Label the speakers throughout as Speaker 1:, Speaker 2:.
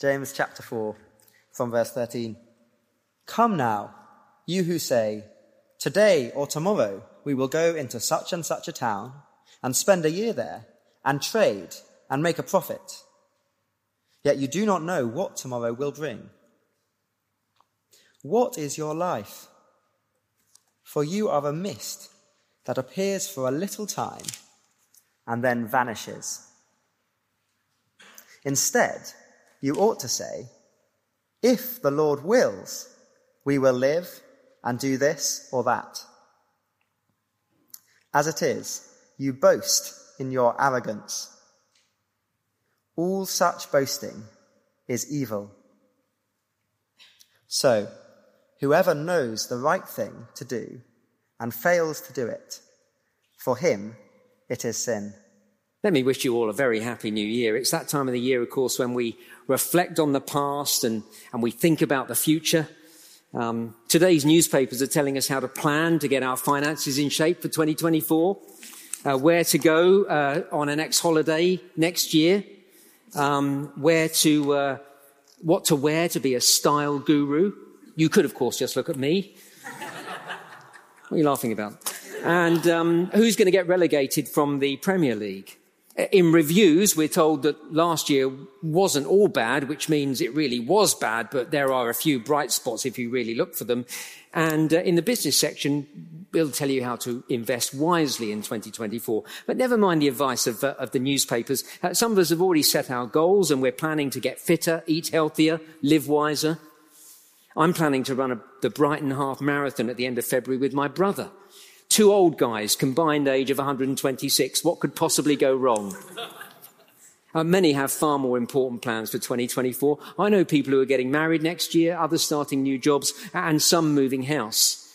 Speaker 1: James chapter 4, from verse 13. Come now, you who say, Today or tomorrow we will go into such and such a town and spend a year there and trade and make a profit. Yet you do not know what tomorrow will bring. What is your life? For you are a mist that appears for a little time and then vanishes. Instead, you ought to say, If the Lord wills, we will live and do this or that. As it is, you boast in your arrogance. All such boasting is evil. So, whoever knows the right thing to do and fails to do it, for him it is sin.
Speaker 2: Let me wish you all a very happy new year. It's that time of the year, of course, when we reflect on the past and, and we think about the future. Um, today's newspapers are telling us how to plan to get our finances in shape for 2024, uh, where to go uh, on a next holiday next year, um, where to, uh, what to wear to be a style guru. You could, of course, just look at me. what are you laughing about? And um, who's going to get relegated from the Premier League? In reviews, we're told that last year wasn't all bad, which means it really was bad, but there are a few bright spots if you really look for them. And uh, in the business section, we'll tell you how to invest wisely in 2024. But never mind the advice of, uh, of the newspapers. Uh, some of us have already set our goals and we're planning to get fitter, eat healthier, live wiser. I'm planning to run a, the Brighton Half Marathon at the end of February with my brother. Two old guys, combined age of 126. What could possibly go wrong? Uh, many have far more important plans for 2024. I know people who are getting married next year, others starting new jobs, and some moving house.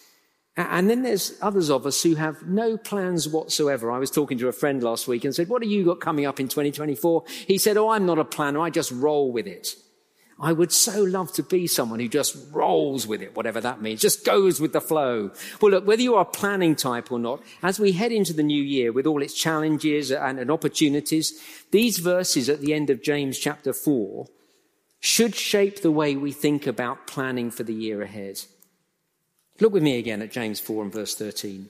Speaker 2: And then there's others of us who have no plans whatsoever. I was talking to a friend last week and said, What have you got coming up in 2024? He said, Oh, I'm not a planner. I just roll with it. I would so love to be someone who just rolls with it, whatever that means, just goes with the flow. Well, look, whether you are a planning type or not, as we head into the new year with all its challenges and, and opportunities, these verses at the end of James chapter 4 should shape the way we think about planning for the year ahead. Look with me again at James 4 and verse 13.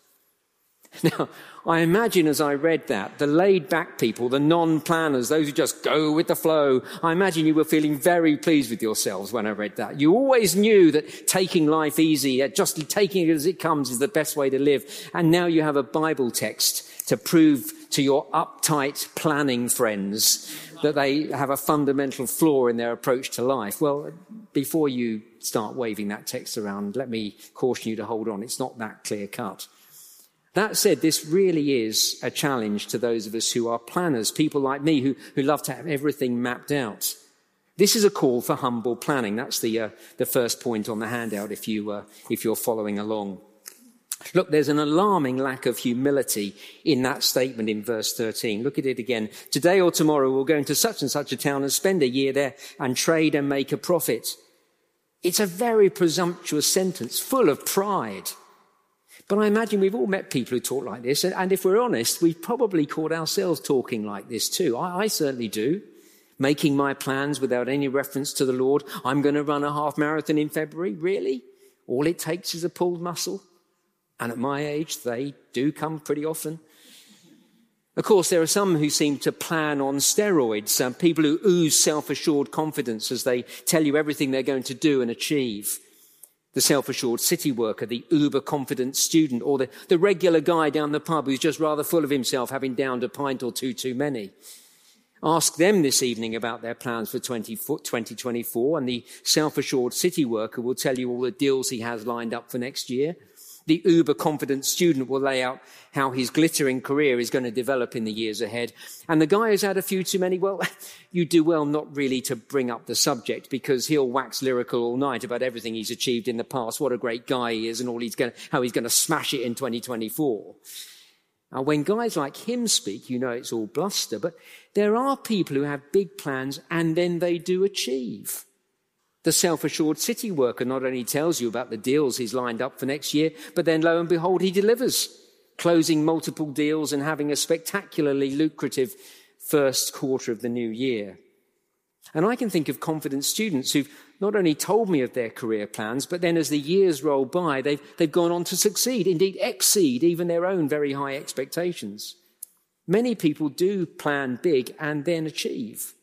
Speaker 2: Now, I imagine as I read that, the laid back people, the non planners, those who just go with the flow, I imagine you were feeling very pleased with yourselves when I read that. You always knew that taking life easy, just taking it as it comes is the best way to live. And now you have a Bible text to prove to your uptight planning friends that they have a fundamental flaw in their approach to life. Well, before you start waving that text around, let me caution you to hold on. It's not that clear cut. That said, this really is a challenge to those of us who are planners, people like me who, who love to have everything mapped out. This is a call for humble planning. That's the, uh, the first point on the handout if, you, uh, if you're following along. Look, there's an alarming lack of humility in that statement in verse 13. Look at it again. Today or tomorrow we'll go into such and such a town and spend a year there and trade and make a profit. It's a very presumptuous sentence, full of pride. But I imagine we've all met people who talk like this. And, if we're honest, we've probably caught ourselves talking like this too. I, I certainly do. Making my plans without any reference to the Lord. I'm going to run a half marathon in February. Really? All it takes is a pulled muscle. And at my age, they do come pretty often. Of course, there are some who seem to plan on steroids, people who ooze self assured confidence as they tell you everything they're going to do and achieve the self-assured city worker, the uber confident student, or the, the regular guy down the pub who's just rather full of himself, having downed a pint or two too many. Ask them this evening about their plans for 20, 2024, and the self-assured city worker will tell you all the deals he has lined up for next year. The uber confident student will lay out how his glittering career is going to develop in the years ahead. And the guy who's had a few too many, well, you do well not really to bring up the subject because he'll wax lyrical all night about everything he's achieved in the past, what a great guy he is and all he's going to, how he's going to smash it in 2024. Now, when guys like him speak, you know it's all bluster, but there are people who have big plans and then they do achieve. The self assured city worker not only tells you about the deals he's lined up for next year, but then lo and behold, he delivers, closing multiple deals and having a spectacularly lucrative first quarter of the new year. And I can think of confident students who've not only told me of their career plans, but then as the years roll by, they've, they've gone on to succeed, indeed exceed even their own very high expectations. Many people do plan big and then achieve.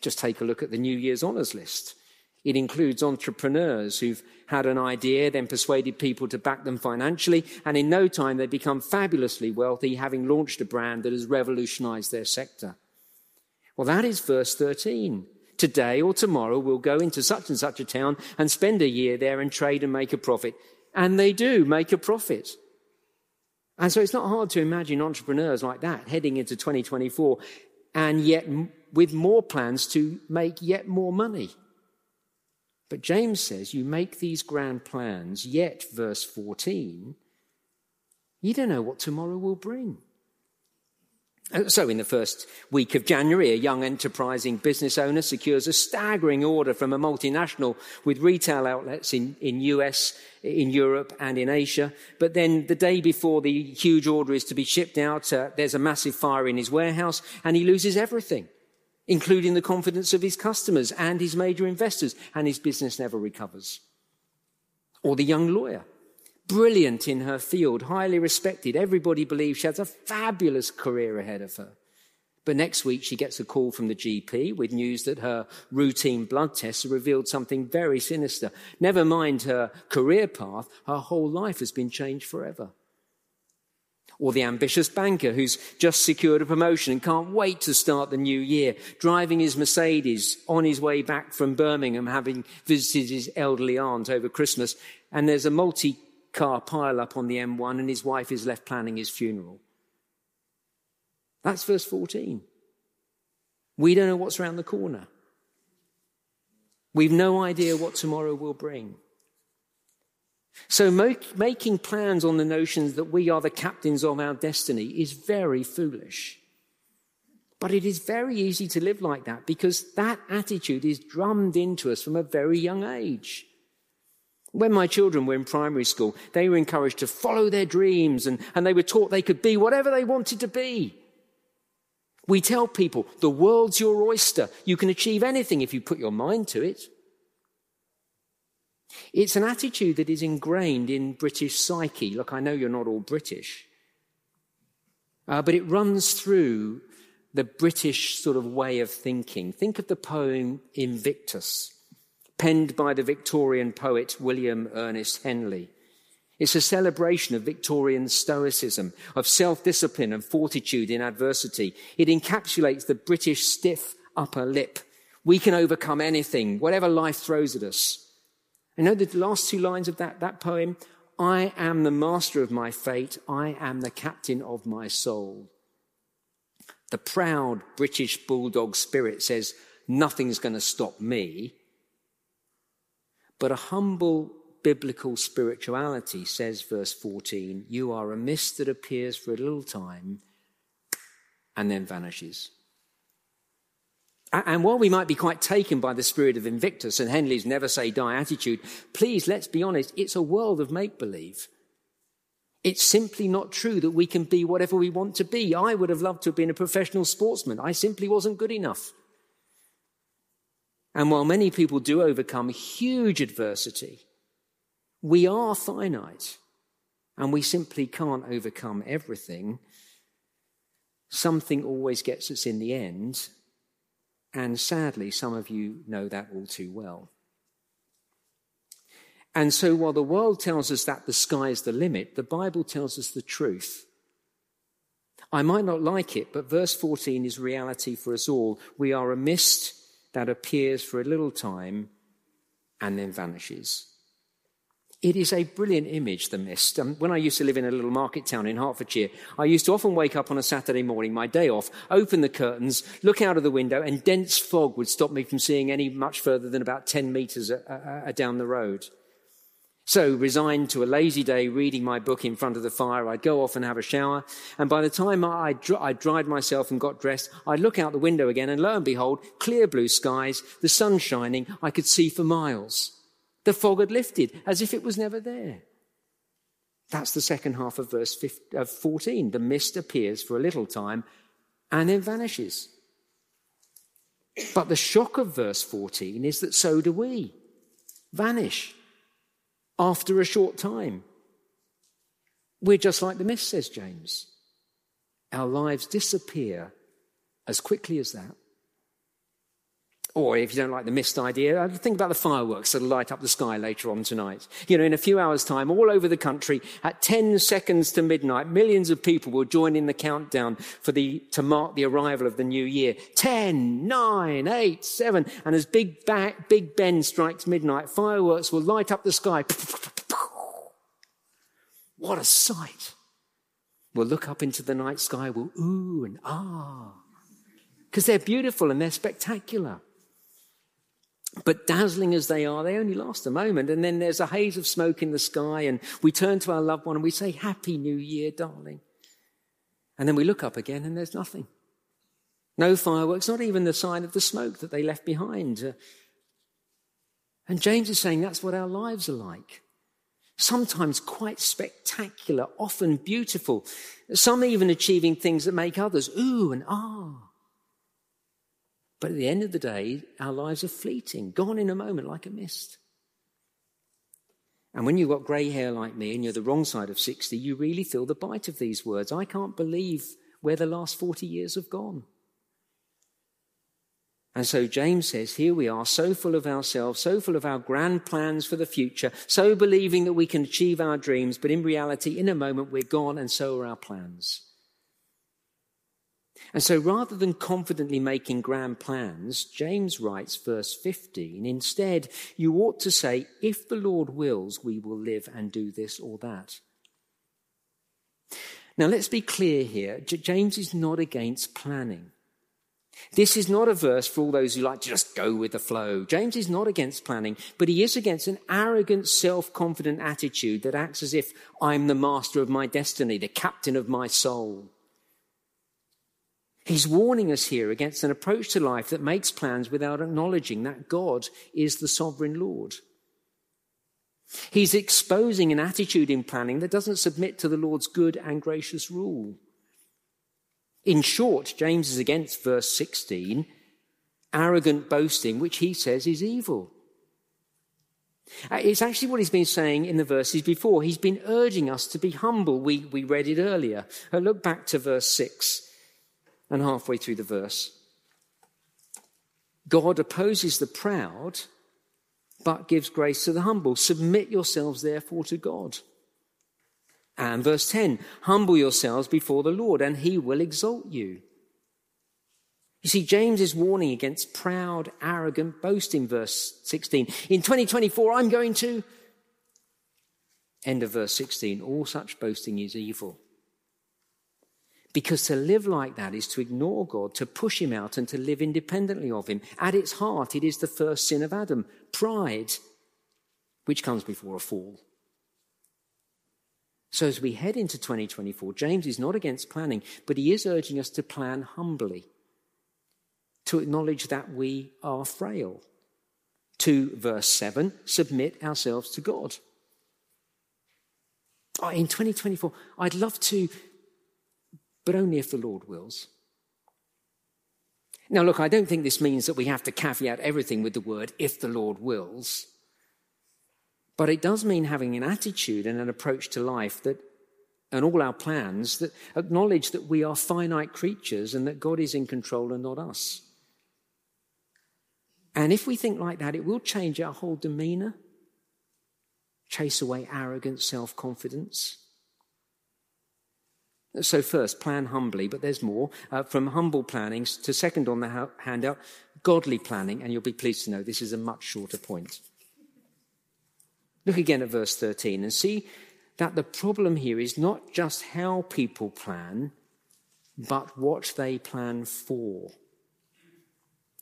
Speaker 2: Just take a look at the New Year's honours list. It includes entrepreneurs who've had an idea, then persuaded people to back them financially, and in no time they become fabulously wealthy, having launched a brand that has revolutionized their sector. Well, that is verse 13. Today or tomorrow we'll go into such and such a town and spend a year there and trade and make a profit. And they do make a profit. And so it's not hard to imagine entrepreneurs like that heading into 2024 and yet with more plans to make yet more money. But James says you make these grand plans, yet, verse 14, you don't know what tomorrow will bring. Uh, so, in the first week of January, a young enterprising business owner secures a staggering order from a multinational with retail outlets in, in US, in Europe, and in Asia. But then the day before the huge order is to be shipped out, uh, there's a massive fire in his warehouse and he loses everything, including the confidence of his customers and his major investors, and his business never recovers. Or the young lawyer brilliant in her field, highly respected. Everybody believes she has a fabulous career ahead of her. But next week, she gets a call from the GP with news that her routine blood tests revealed something very sinister. Never mind her career path, her whole life has been changed forever. Or the ambitious banker who's just secured a promotion and can't wait to start the new year, driving his Mercedes on his way back from Birmingham, having visited his elderly aunt over Christmas. And there's a multi car pile up on the M1 and his wife is left planning his funeral. That's verse 14. We don't know what's around the corner. We've no idea what tomorrow will bring. So, making plans on the notions that we are the captains of our destiny is very foolish. But it is very easy to live like that because that attitude is drummed into us from a very young age. When my children were in primary school, they were encouraged to follow their dreams and, and they were taught they could be whatever they wanted to be. We tell people the world's your oyster. You can achieve anything if you put your mind to it. It's an attitude that is ingrained in British psyche. Look, I know you're not all British, uh, but it runs through the British sort of way of thinking. Think of the poem Invictus penned by the Victorian poet William Ernest Henley. It's a celebration of Victorian stoicism, of self discipline and fortitude in adversity. It encapsulates the British stiff upper lip. We can overcome anything, whatever life throws at us. And know the last two lines of that, that poem? I am the master of my fate. I am the captain of my soul. The proud British bulldog spirit says, nothing's going to stop me. But a humble biblical spirituality says, verse 14, you are a mist that appears for a little time and then vanishes. And while we might be quite taken by the spirit of Invictus and Henley's never say die attitude, please let's be honest, it's a world of make believe. It's simply not true that we can be whatever we want to be. I would have loved to have been a professional sportsman. I simply wasn't good enough. And while many people do overcome huge adversity, we are finite and we simply can't overcome everything. Something always gets us in the end. And sadly, some of you know that all too well. And so while the world tells us that the sky is the limit, the Bible tells us the truth. I might not like it, but verse 14 is reality for us all. We are a mist that appears for a little time and then vanishes. It is a brilliant image, the mist. Um, when I used to live in a little market town in Hertfordshire, I used to often wake up on a Saturday morning, my day off, open the curtains, look out of the window, and dense fog would stop me from seeing any much further than about 10 metres a, uh, a, uh, a uh, down the road. So, resigned to a lazy day reading my book in front of the fire, I'd go off and have a shower. And by the time I, I dried myself and got dressed, I'd look out the window again, and lo and behold, clear blue skies, the sun shining, I could see for miles. The fog had lifted as if it was never there. That's the second half of verse 14. The mist appears for a little time and then vanishes. But the shock of verse 14 is that so do we vanish after a short time. We're just like the mist, says James. Our lives disappear as quickly as that. Or if you don't like the mist idea, uh, think about the fireworks that'll light up the sky later on tonight. You know, in a few hours' time, all over the country, at 10 seconds to midnight, millions of people will join in the countdown for the, to mark the arrival of the new year. 10, 9, 8, 7. And as Big, back, Big Ben strikes midnight, fireworks will light up the sky. What a sight. We'll look up into the night sky, we'll ooh and ah. Because they're beautiful and they're spectacular. But dazzling as they are, they only last a moment. And then there's a haze of smoke in the sky, and we turn to our loved one and we say, Happy New Year, darling. And then we look up again and there's nothing. No fireworks, not even the sign of the smoke that they left behind. Uh, and James is saying that's what our lives are like. Sometimes quite spectacular, often beautiful, some even achieving things that make others ooh and ah. But at the end of the day, our lives are fleeting, gone in a moment like a mist. And when you've got grey hair like me and you're the wrong side of 60, you really feel the bite of these words. I can't believe where the last 40 years have gone. And so James says, here we are, so full of ourselves, so full of our grand plans for the future, so believing that we can achieve our dreams, but in reality, in a moment, we're gone and so are our plans. And so rather than confidently making grand plans, James writes, verse 15, instead, you ought to say, if the Lord wills, we will live and do this or that. Now let's be clear here. James is not against planning. This is not a verse for all those who like to just go with the flow. James is not against planning, but he is against an arrogant, self-confident attitude that acts as if I'm the master of my destiny, the captain of my soul. He's warning us here against an approach to life that makes plans without acknowledging that God is the sovereign Lord. He's exposing an attitude in planning that doesn't submit to the Lord's good and gracious rule. In short, James is against verse 16, arrogant boasting, which he says is evil. It's actually what he's been saying in the verses before. He's been urging us to be humble. We, we read it earlier. Uh, look back to verse 6 and halfway through the verse. God opposes the proud, but gives grace to the humble. Submit yourselves, therefore, to God. And verse 10 Humble yourselves before the Lord, and he will exalt you. You see, James is warning against proud, arrogant boasting, verse 16. In 2024, I'm going to. End of verse 16. All such boasting is evil. Because to live like that is to ignore God, to push him out, and to live independently of him. At its heart, it is the first sin of Adam pride, which comes before a fall. So as we head into 2024, James is not against planning, but he is urging us to plan humbly, to acknowledge that we are frail. To verse 7, submit ourselves to God. Oh, in 2024, I'd love to but only if the Lord wills. Now, look, I don't think this means that we have to caveat everything with the word if the Lord wills. But it does mean having an attitude and an approach to life that, and all our plans, that acknowledge that we are finite creatures and that God is in control and not us. And if we think like that, it will change our whole demeanor, chase away arrogant self confidence. So, first, plan humbly, but there's more. Uh, from humble planning to second on the ha- handout, godly planning, and you'll be pleased to know this is a much shorter point. Look again at verse 13 and see that the problem here is not just how people plan, but what they plan for.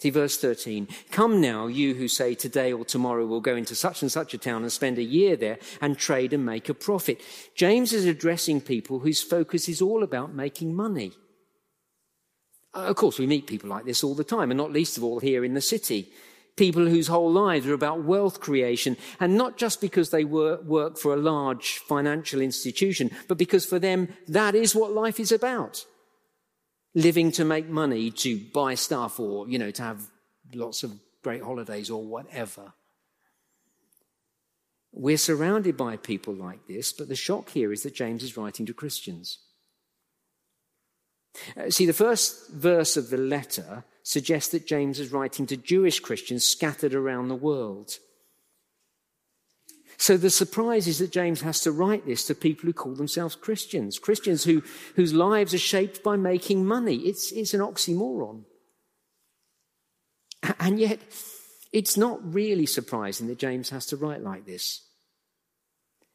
Speaker 2: See verse 13. Come now, you who say today or tomorrow we'll go into such and such a town and spend a year there and trade and make a profit. James is addressing people whose focus is all about making money. Uh, of course, we meet people like this all the time, and not least of all here in the city. People whose whole lives are about wealth creation, and not just because they work for a large financial institution, but because for them that is what life is about. Living to make money, to buy stuff, or, you know, to have lots of great holidays or whatever. We're surrounded by people like this, but the shock here is that James is writing to Christians. Uh, see, the first verse of the letter suggests that James is writing to Jewish Christians scattered around the world. So the surprise is that James has to write this to people who call themselves Christians, Christians who, whose lives are shaped by making money. It's, it's an oxymoron. And yet, it's not really surprising that James has to write like this.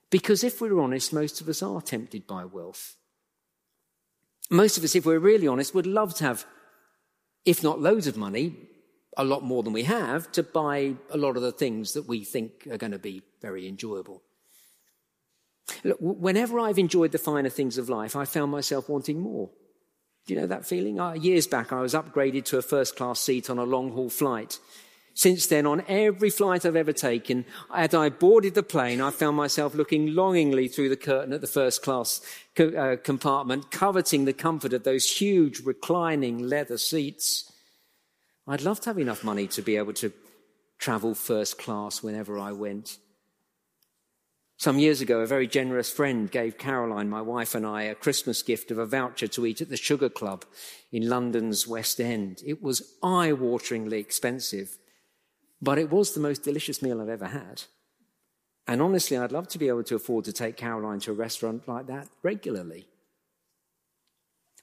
Speaker 2: Because if we're honest, most of us are tempted by wealth. Most of us, if we're really honest, would love to have, if not loads of money, a lot more than we have to buy a lot of the things that we think are going to be very enjoyable. Look, whenever I've enjoyed the finer things of life, I found myself wanting more. Do you know that feeling? Uh, years back, I was upgraded to a first class seat on a long haul flight. Since then, on every flight I've ever taken, as I boarded the plane, I found myself looking longingly through the curtain at the first class co- uh, compartment, coveting the comfort of those huge reclining leather seats. I'd love to have enough money to be able to travel first class whenever I went. Some years ago, a very generous friend gave Caroline, my wife, and I a Christmas gift of a voucher to eat at the Sugar Club in London's West End. It was eye wateringly expensive but it was the most delicious meal I've ever had. And honestly, I'd love to be able to afford to take Caroline to a restaurant like that regularly.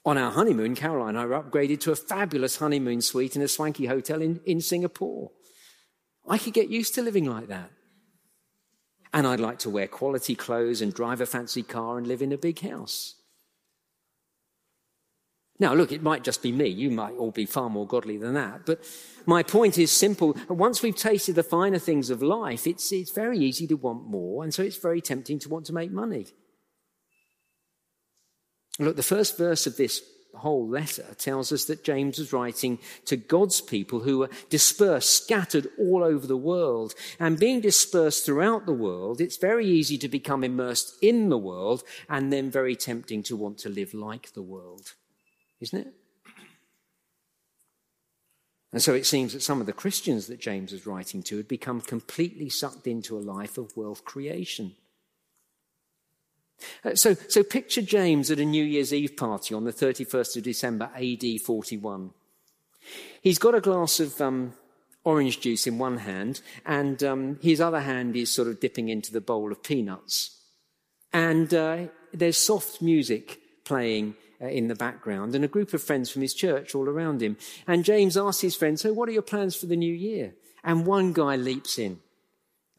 Speaker 2: On our honeymoon, Caroline and I were upgraded to a fabulous honeymoon suite in a swanky hotel in, in Singapore. I could get used to living like that. And I'd like to wear quality clothes and drive a fancy car and live in a big house. Now, look, it might just be me. You might all be far more godly than that. But my point is simple. Once we've tasted the finer things of life, it's, it's very easy to want more. And so it's very tempting to want to make money. Look, the first verse of this whole letter tells us that James was writing to God's people who were dispersed, scattered all over the world. And being dispersed throughout the world, it's very easy to become immersed in the world and then very tempting to want to live like the world isn't it? And so it seems that some of the Christians that James was writing to had become completely sucked into a life of wealth creation. Uh, so, so picture James at a New Year's Eve party on the 31st of December, AD 41. He's got a glass of um, orange juice in one hand, and um, his other hand is sort of dipping into the bowl of peanuts. And uh, there's soft music playing uh, in the background and a group of friends from his church all around him. And James asks his friends, So, what are your plans for the new year? And one guy leaps in.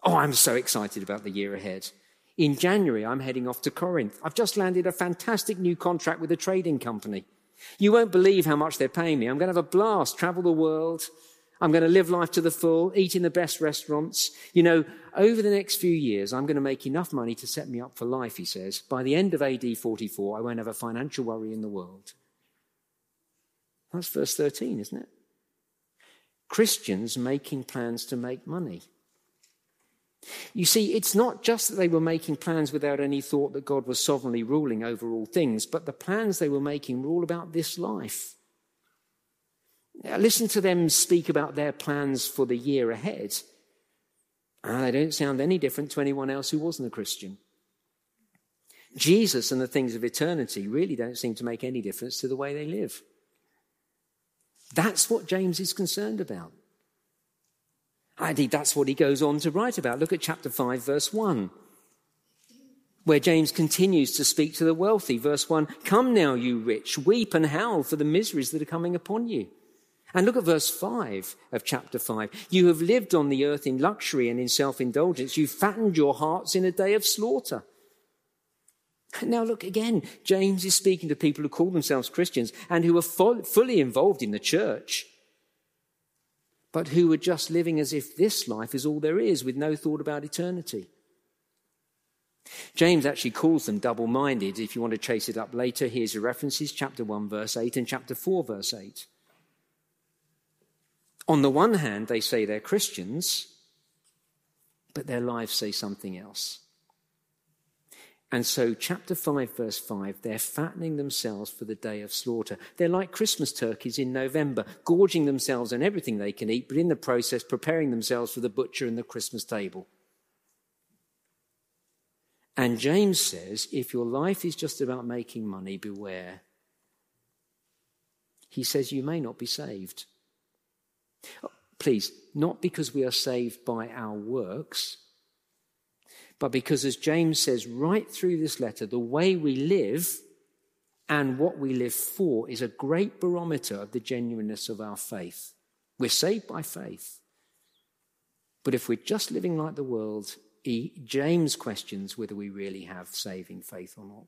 Speaker 2: Oh, I'm so excited about the year ahead. In January, I'm heading off to Corinth. I've just landed a fantastic new contract with a trading company. You won't believe how much they're paying me. I'm going to have a blast, travel the world. I'm going to live life to the full, eat in the best restaurants. You know, over the next few years, I'm going to make enough money to set me up for life, he says. By the end of AD 44, I won't have a financial worry in the world. That's verse 13, isn't it? Christians making plans to make money. You see, it's not just that they were making plans without any thought that God was sovereignly ruling over all things, but the plans they were making were all about this life. Listen to them speak about their plans for the year ahead. Ah, they don't sound any different to anyone else who wasn't a Christian. Jesus and the things of eternity really don't seem to make any difference to the way they live. That's what James is concerned about. Indeed, that's what he goes on to write about. Look at chapter 5, verse 1, where James continues to speak to the wealthy. Verse 1 Come now, you rich, weep and howl for the miseries that are coming upon you. And look at verse 5 of chapter 5. You have lived on the earth in luxury and in self indulgence. You fattened your hearts in a day of slaughter. Now, look again, James is speaking to people who call themselves Christians and who are fully involved in the church. But who are just living as if this life is all there is with no thought about eternity. James actually calls them double minded. If you want to chase it up later, here's your references chapter 1, verse 8, and chapter 4, verse 8. On the one hand, they say they're Christians, but their lives say something else. And so, chapter 5, verse 5, they're fattening themselves for the day of slaughter. They're like Christmas turkeys in November, gorging themselves on everything they can eat, but in the process, preparing themselves for the butcher and the Christmas table. And James says if your life is just about making money, beware. He says you may not be saved. Please, not because we are saved by our works, but because, as James says right through this letter, the way we live and what we live for is a great barometer of the genuineness of our faith. We're saved by faith. But if we're just living like the world, James questions whether we really have saving faith or not.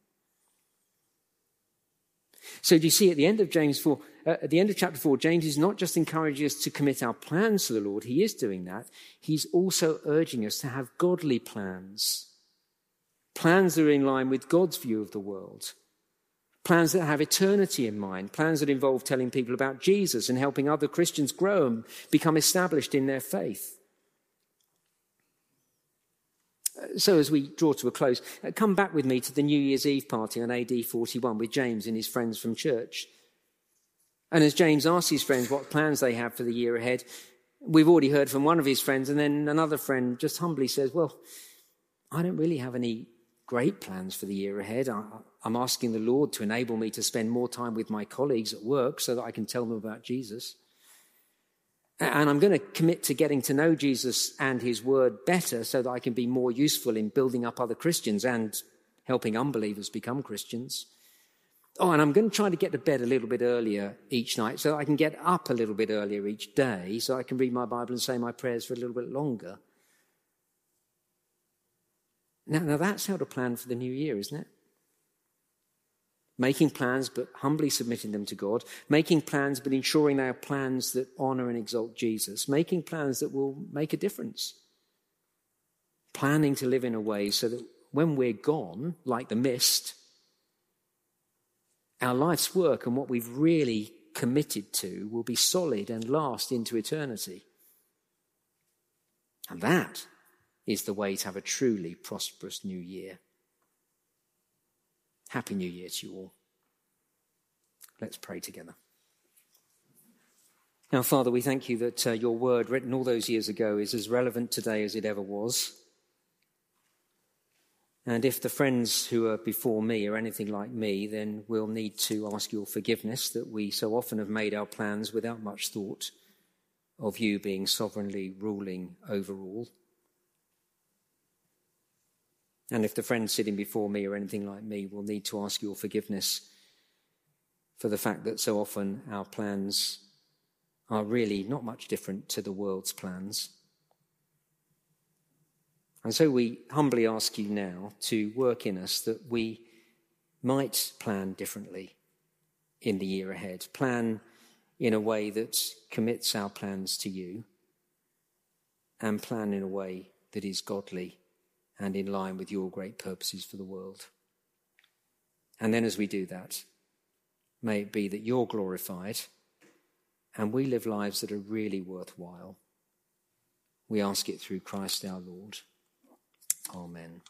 Speaker 2: So, do you see at the end of James 4, uh, at the end of chapter 4, James is not just encouraging us to commit our plans to the Lord, he is doing that. He's also urging us to have godly plans. Plans that are in line with God's view of the world. Plans that have eternity in mind. Plans that involve telling people about Jesus and helping other Christians grow and become established in their faith. So, as we draw to a close, uh, come back with me to the New Year's Eve party on AD 41 with James and his friends from church. And as James asks his friends what plans they have for the year ahead, we've already heard from one of his friends, and then another friend just humbly says, Well, I don't really have any great plans for the year ahead. I'm asking the Lord to enable me to spend more time with my colleagues at work so that I can tell them about Jesus. And I'm going to commit to getting to know Jesus and his word better so that I can be more useful in building up other Christians and helping unbelievers become Christians. Oh, and I'm going to try to get to bed a little bit earlier each night so I can get up a little bit earlier each day so I can read my Bible and say my prayers for a little bit longer. Now, now that's how to plan for the new year, isn't it? Making plans but humbly submitting them to God, making plans but ensuring they are plans that honor and exalt Jesus, making plans that will make a difference, planning to live in a way so that when we're gone, like the mist, our life's work and what we've really committed to will be solid and last into eternity. And that is the way to have a truly prosperous new year. Happy New Year to you all. Let's pray together. Now, Father, we thank you that uh, your word, written all those years ago, is as relevant today as it ever was. And if the friends who are before me are anything like me, then we'll need to ask your forgiveness that we so often have made our plans without much thought of you being sovereignly ruling over all. And if the friends sitting before me or anything like me, we'll need to ask your forgiveness for the fact that so often our plans are really not much different to the world's plans. And so we humbly ask you now to work in us that we might plan differently in the year ahead, plan in a way that commits our plans to you, and plan in a way that is godly and in line with your great purposes for the world. And then as we do that, may it be that you're glorified and we live lives that are really worthwhile. We ask it through Christ our Lord. Amen.